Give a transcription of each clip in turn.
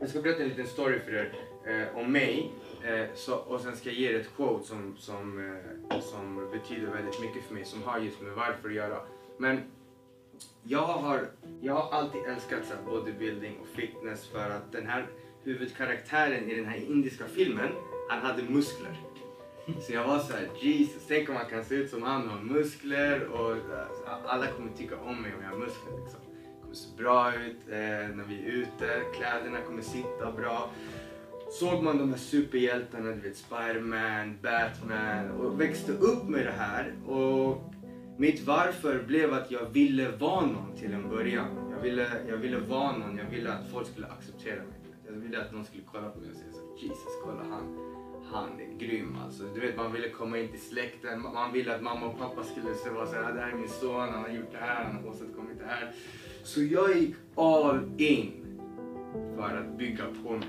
Jag ska berätta en liten story för er eh, om mig eh, så, och sen ska jag ge er ett quote som, som, eh, som betyder väldigt mycket för mig som har just med varför att göra. Men jag har, jag har alltid älskat så bodybuilding och fitness för att den här huvudkaraktären i den här indiska filmen, han hade muskler. Så jag var så här, Jesus, tänk om man kan se ut som han och ha muskler och eh, alla kommer tycka om mig om jag har muskler. Liksom. Det kommer se bra ut eh, när vi är ute, kläderna kommer sitta bra. Såg man de här superhjältarna, du vet Spiderman, Batman och växte upp med det här och mitt varför blev att jag ville vara någon till en början. Jag ville, jag ville vara någon, jag ville att folk skulle acceptera mig. Jag ville att någon skulle kolla på mig och säga så Jesus, kolla han, han är grym alltså. Du vet, man ville komma in till släkten, man ville att mamma och pappa skulle säga vara så det här är min son, han har gjort det här, han har åstadkommit det här. Så jag gick all in för att bygga på mig.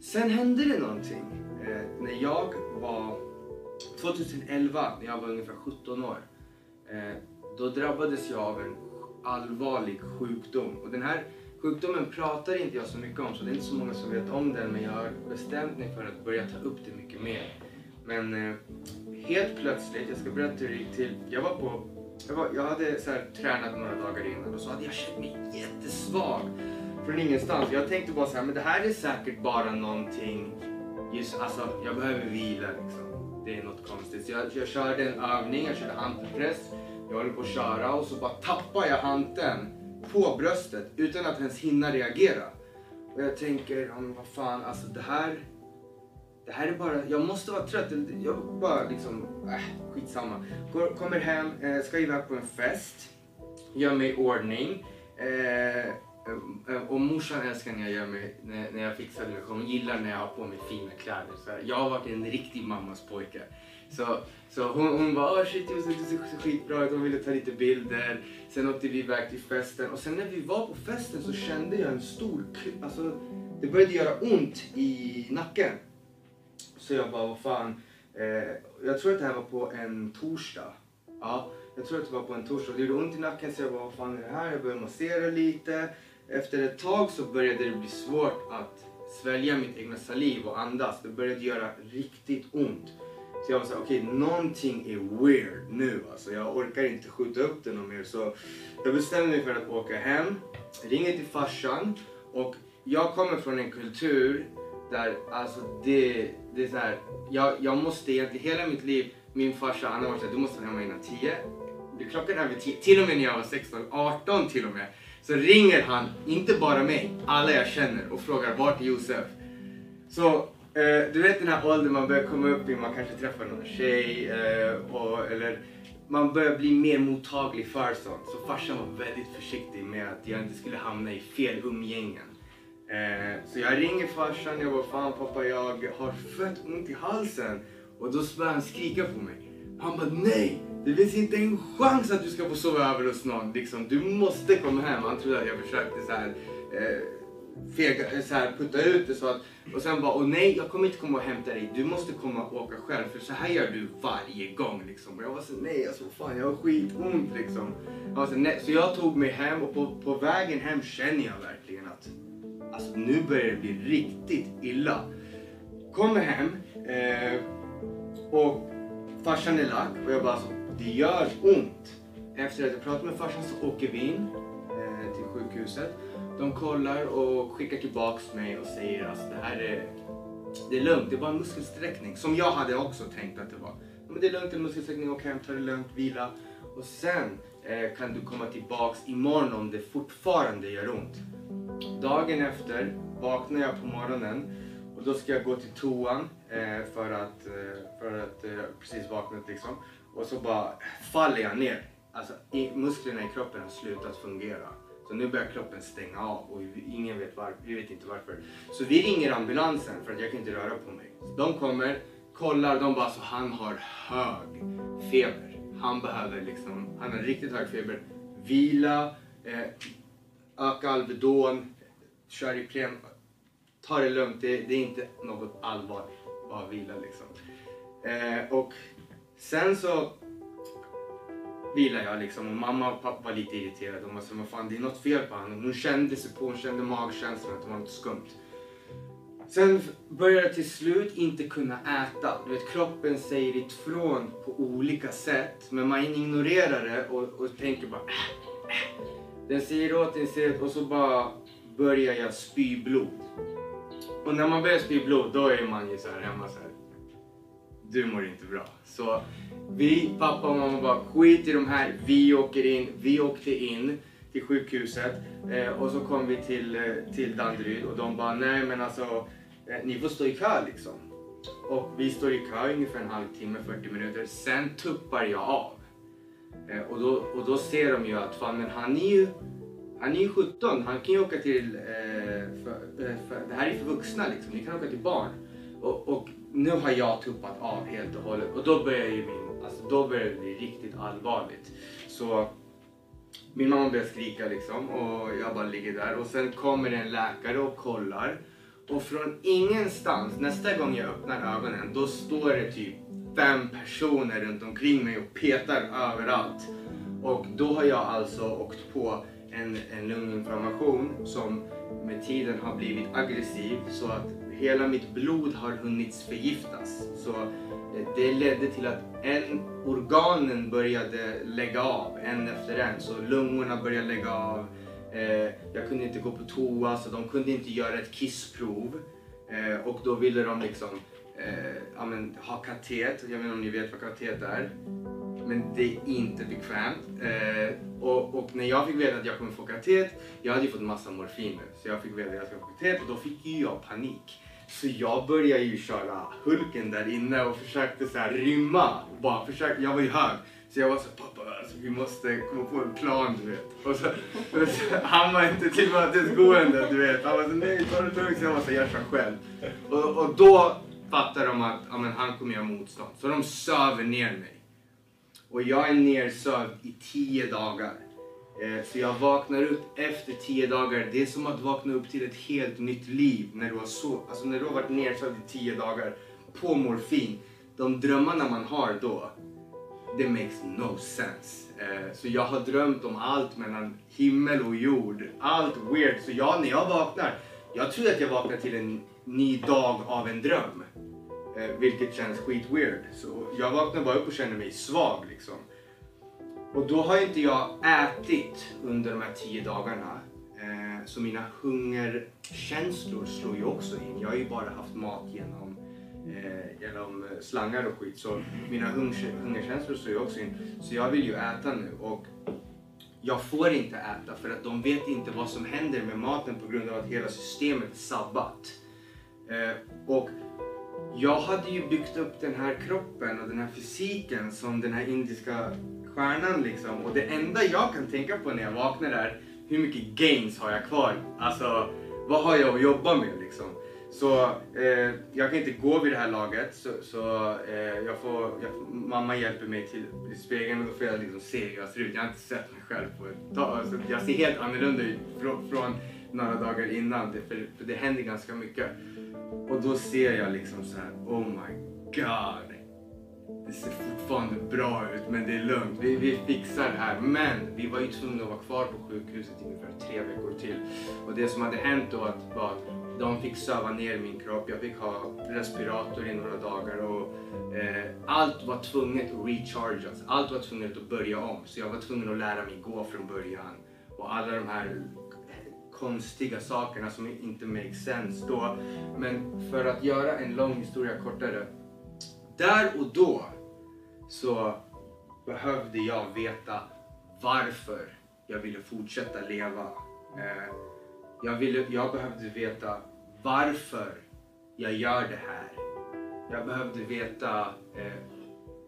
Sen hände det någonting. Eh, när jag var 2011, när jag var ungefär 17 år, eh, då drabbades jag av en allvarlig sjukdom. Och den här sjukdomen pratar inte jag så mycket om, så det är inte så många som vet om den, men jag har bestämt mig för att börja ta upp det mycket mer. Men eh, helt plötsligt, jag ska berätta hur det gick till. Jag var på, jag, var, jag hade så här, tränat några dagar innan och så hade jag känt mig jättesvag från ingenstans. Jag tänkte bara så här, men det här är säkert bara någonting, just alltså jag behöver vila liksom det är något konstigt. Så jag, jag körde en övning, jag körde hantelpress. Jag håller på att köra och så bara tappar jag hanteln på bröstet utan att ens hinna reagera. Och jag tänker, om vad fan, alltså det här, det här är bara, jag måste vara trött. Jag bara liksom, äh, skitsamma. Kommer hem, eh, ska iväg på en fest, gör mig i ordning. Eh, eh, och morsan älskar när jag gör mig, när, när jag fixar det. Hon gillar när jag har på mig fina kläder. Så jag har varit en riktig mammas pojke. Så, så hon, hon bara oh shit Josef du ser skitbra ut, hon ville ta lite bilder. Sen åkte vi iväg till festen och sen när vi var på festen så kände jag en stor, alltså det började göra ont i nacken. Så jag bara vad fan, eh, jag tror att det här var på en torsdag. Ja, jag tror att det var på en torsdag. Det gjorde ont i nacken så jag bara vad fan är det här? Jag började massera lite efter ett tag så började det bli svårt att svälja mitt egna saliv och andas. Det började göra riktigt ont. Så jag var såhär, okej okay, någonting är weird nu alltså. Jag orkar inte skjuta upp det någon mer. Så jag bestämde mig för att åka hem, ringer till farsan och jag kommer från en kultur där alltså det, det är såhär, jag, jag måste egentligen hela mitt liv, min farsa han har varit såhär, du måste vara hemma innan 10. Klockan är vid 10, till och med när jag var 16, 18 till och med. Så ringer han, inte bara mig, alla jag känner och frågar vart är Josef? Så eh, du vet den här åldern man börjar komma upp i, man kanske träffar någon tjej eh, och, eller man börjar bli mer mottaglig för sånt. Så farsan var väldigt försiktig med att jag inte skulle hamna i fel umgängen. Eh, så jag ringer farsan, jag bara fan pappa jag har fett ont i halsen. Och då börjar han skrika på mig. Han bara nej! Det finns inte en chans att du ska få sova över hos någon. Liksom, du måste komma hem. Han trodde att jag försökte så här, eh, fega, så här, putta ut det så att, och sen bara, åh nej jag kommer inte komma och hämta dig. Du måste komma och åka själv för så här gör du varje gång. Liksom. Och jag var så nej alltså fan jag har skitont liksom. Jag så, nej. så jag tog mig hem och på, på vägen hem känner jag verkligen att alltså, nu börjar det bli riktigt illa. Kommer hem eh, och farsan är lack och jag bara så det gör ont. Efter att jag pratat med farsan så åker vi in eh, till sjukhuset. De kollar och skickar tillbaks mig och säger att alltså, det här är, det är lugnt, det är bara en muskelsträckning. Som jag hade också tänkt att det var. Men det är lugnt, en muskelsträckning, åk hem, ta det lugnt, vila. Och sen eh, kan du komma tillbaks imorgon om det fortfarande gör ont. Dagen efter vaknar jag på morgonen och då ska jag gå till toan eh, för att, eh, för att eh, precis vaknat liksom. Och så bara faller jag ner. Alltså musklerna i kroppen har slutat fungera. Så nu börjar kroppen stänga av och ingen vet varför, vi vet inte varför. Så vi ringer ambulansen för att jag kan inte röra på mig. de kommer, kollar, de bara så han har hög feber. Han behöver liksom, han har riktigt hög feber. Vila, eh, öka Alvedon, kör Ipren. Ta det lugnt, det, det, är inte något allvar. Bara vila liksom. Eh, och Sen så vilade jag liksom och mamma och pappa var lite irriterade. De var så, fan det är något fel på honom. Hon kände sig på, hon kände magkänslan att det var något skumt. Sen börjar jag till slut inte kunna äta. Du vet, kroppen säger ifrån på olika sätt. Men man ignorerar det och, och tänker bara äh, äh. äh. Den säger åt, den säger och så bara börjar jag spy blod. Och när man börjar spy blod då är man ju så här hemma så här. Du mår inte bra. Så vi, pappa och mamma bara skit i de här. Vi åker in. Vi åkte in till sjukhuset eh, och så kom vi till, eh, till Danderyd och de bara nej men alltså eh, ni får stå i kö liksom. Och vi står i kö ungefär en halvtimme, 40 minuter. Sen tuppar jag av. Eh, och, då, och då ser de ju att fan men han är ju han är ju 17, han kan ju åka till... Eh, för, eh, för, det här är för vuxna liksom, ni kan åka till barn. Och, och, nu har jag tuppat av helt och hållet och då börjar ju min, alltså då började det bli riktigt allvarligt. Så min mamma började skrika liksom och jag bara ligger där och sen kommer en läkare och kollar. Och från ingenstans, nästa gång jag öppnar ögonen, då står det typ fem personer runt omkring mig och petar överallt. Och då har jag alltså åkt på en, en lunginflammation som med tiden har blivit aggressiv så att hela mitt blod har hunnit förgiftas. Så eh, det ledde till att en organen började lägga av en efter en. Så lungorna började lägga av. Eh, jag kunde inte gå på toa så de kunde inte göra ett kissprov. Eh, och då ville de liksom eh, ja, men, ha katet. Jag vet inte om ni vet vad katet är men det är inte bekvämt. Eh, och, och, när jag fick veta att jag kommer få katet, jag hade ju fått massa morfin nu, så jag fick veta att jag skulle få katet och då fick ju jag panik. Så jag började ju köra Hulken där inne och försökte så här rymma. Bara försökte, jag var ju hög. Så jag var så pappa alltså, vi måste komma på en plan du vet. Och så, och så, han var inte tillmötesgående du vet. Han var så nej ta det lugnt. Så jag var så jag kör själv. Och, och då fattar de att ja, men han kommer göra motstånd. Så de söver ner mig. Och jag är nersövd i tio dagar. Eh, så jag vaknar upp efter tio dagar. Det är som att vakna upp till ett helt nytt liv när du har, så, alltså när du har varit nedsövd i tio dagar på morfin. De drömmarna man har då, det makes no sense. Eh, så jag har drömt om allt mellan himmel och jord. Allt weird. Så jag, när jag vaknar, jag tror att jag vaknar till en ny dag av en dröm. Eh, vilket känns skit weird. Så jag vaknar bara upp och känner mig svag liksom. Och då har inte jag ätit under de här tio dagarna. Eh, så mina hungerkänslor slår ju också in. Jag har ju bara haft mat genom, eh, genom slangar och skit. Så mina hungerkänslor slår ju också in. Så jag vill ju äta nu. Och jag får inte äta för att de vet inte vad som händer med maten på grund av att hela systemet är sabbat. Eh, och jag hade ju byggt upp den här kroppen och den här fysiken som den här indiska stjärnan liksom. Och det enda jag kan tänka på när jag vaknar är hur mycket gains har jag kvar? Alltså vad har jag att jobba med liksom? Så eh, jag kan inte gå vid det här laget så, så eh, jag får, jag, mamma hjälper mig till i spegeln och då får jag liksom se hur jag ser ut. Jag har inte sett mig själv på ett tag. Alltså, jag ser helt annorlunda ut från, från några dagar innan det, för, för det händer ganska mycket. Och då ser jag liksom så här, oh my god. Det ser fortfarande bra ut men det är lugnt. Vi, vi fixar det här. Men vi var ju tvungna att vara kvar på sjukhuset i ungefär tre veckor till. Och det som hade hänt då var att de fick söva ner min kropp. Jag fick ha respirator i några dagar och eh, allt var tvunget att rechargas. Allt var tvunget att börja om. Så jag var tvungen att lära mig gå från början. Och alla de här konstiga sakerna som inte make sense då. Men för att göra en lång historia kortare. Där och då så behövde jag veta varför jag ville fortsätta leva. Eh, jag, ville, jag behövde veta varför jag gör det här. Jag behövde veta, eh,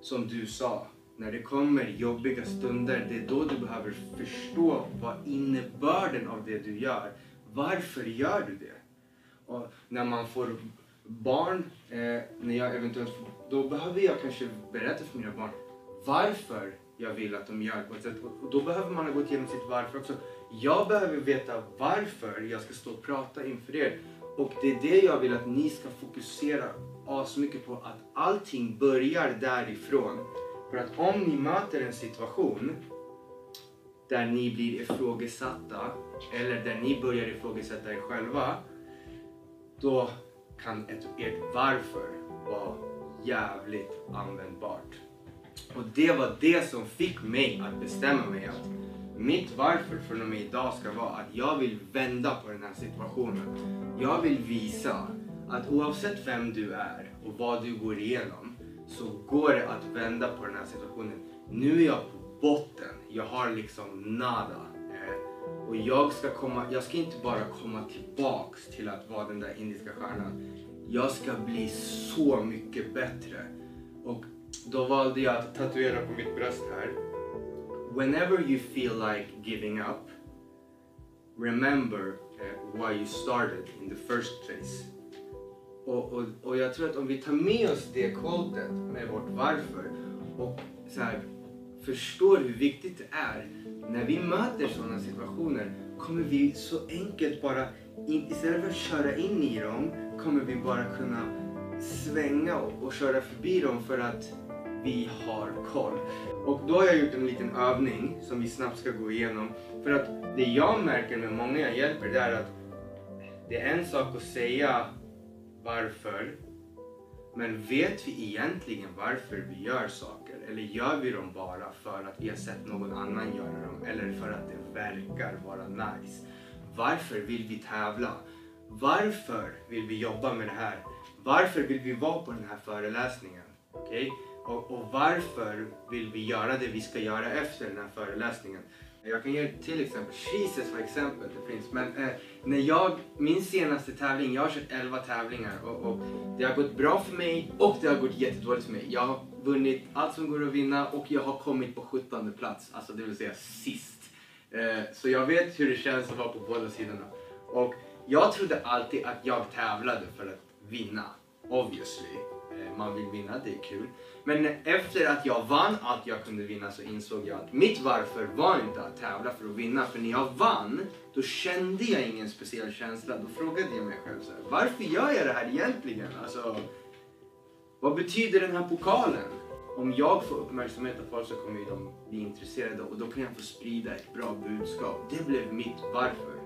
som du sa, när det kommer jobbiga stunder, det är då du behöver förstå vad innebörden av det du gör. Varför gör du det? Och när man får barn, eh, när jag eventuellt får, då behöver jag kanske berätta för mina barn varför jag vill att de gör på ett sätt. Och då behöver man ha gått igenom sitt varför också. Jag behöver veta varför jag ska stå och prata inför er. Och det är det jag vill att ni ska fokusera asmycket på. Att allting börjar därifrån För att om ni möter en situation där ni blir ifrågasatta eller där ni börjar ifrågasätta er själva, då kan ett, ert varför vara jävligt användbart. Och det var det som fick mig att bestämma mig att mitt varför från och med idag ska vara att jag vill vända på den här situationen. Jag vill visa att oavsett vem du är och vad du går igenom så går det att vända på den här situationen. Nu är jag på botten. Jag har liksom nada. Och jag ska, komma, jag ska inte bara komma tillbaks till att vara den där indiska stjärnan. Jag ska bli så mycket bättre. Och då valde jag att tatuera på mitt bröst här. Whenever you feel like giving up, remember eh, why you started in the first place. Och, och, och jag tror att om vi tar med oss det quotet med vårt varför och så här, förstår hur viktigt det är när vi möter sådana situationer kommer vi så enkelt bara, istället för att köra in i dem, kommer vi bara kunna svänga och, och köra förbi dem för att vi har koll. Och då har jag gjort en liten övning som vi snabbt ska gå igenom. För att det jag märker med många jag hjälper det är att det är en sak att säga varför. Men vet vi egentligen varför vi gör saker? Eller gör vi dem bara för att vi har sett någon annan göra dem? Eller för att det verkar vara nice? Varför vill vi tävla? Varför vill vi jobba med det här? Varför vill vi vara på den här föreläsningen? Okay? Och, och varför vill vi göra det vi ska göra efter den här föreläsningen? Jag kan ge ett till exempel. Jesus vad exempel det finns. Men eh, när jag, min senaste tävling, jag har kört 11 tävlingar och, och, det har gått bra för mig och det har gått jättedåligt för mig. Jag har vunnit allt som går att vinna och jag har kommit på 17 plats, alltså det vill säga sist. Eh, så jag vet hur det känns att vara på båda sidorna. Och jag trodde alltid att jag tävlade för att vinna, obviously. Eh, man vill vinna, det är kul. Men efter att jag vann allt jag kunde vinna så insåg jag att mitt varför var inte att tävla för att vinna. För när jag vann, då kände jag ingen speciell känsla. Då frågade jag mig själv så här, varför gör jag det här egentligen? Alltså, vad betyder den här pokalen? Om jag får uppmärksamhet av folk så kommer de bli intresserade och då kan jag få sprida ett bra budskap. Det blev mitt varför.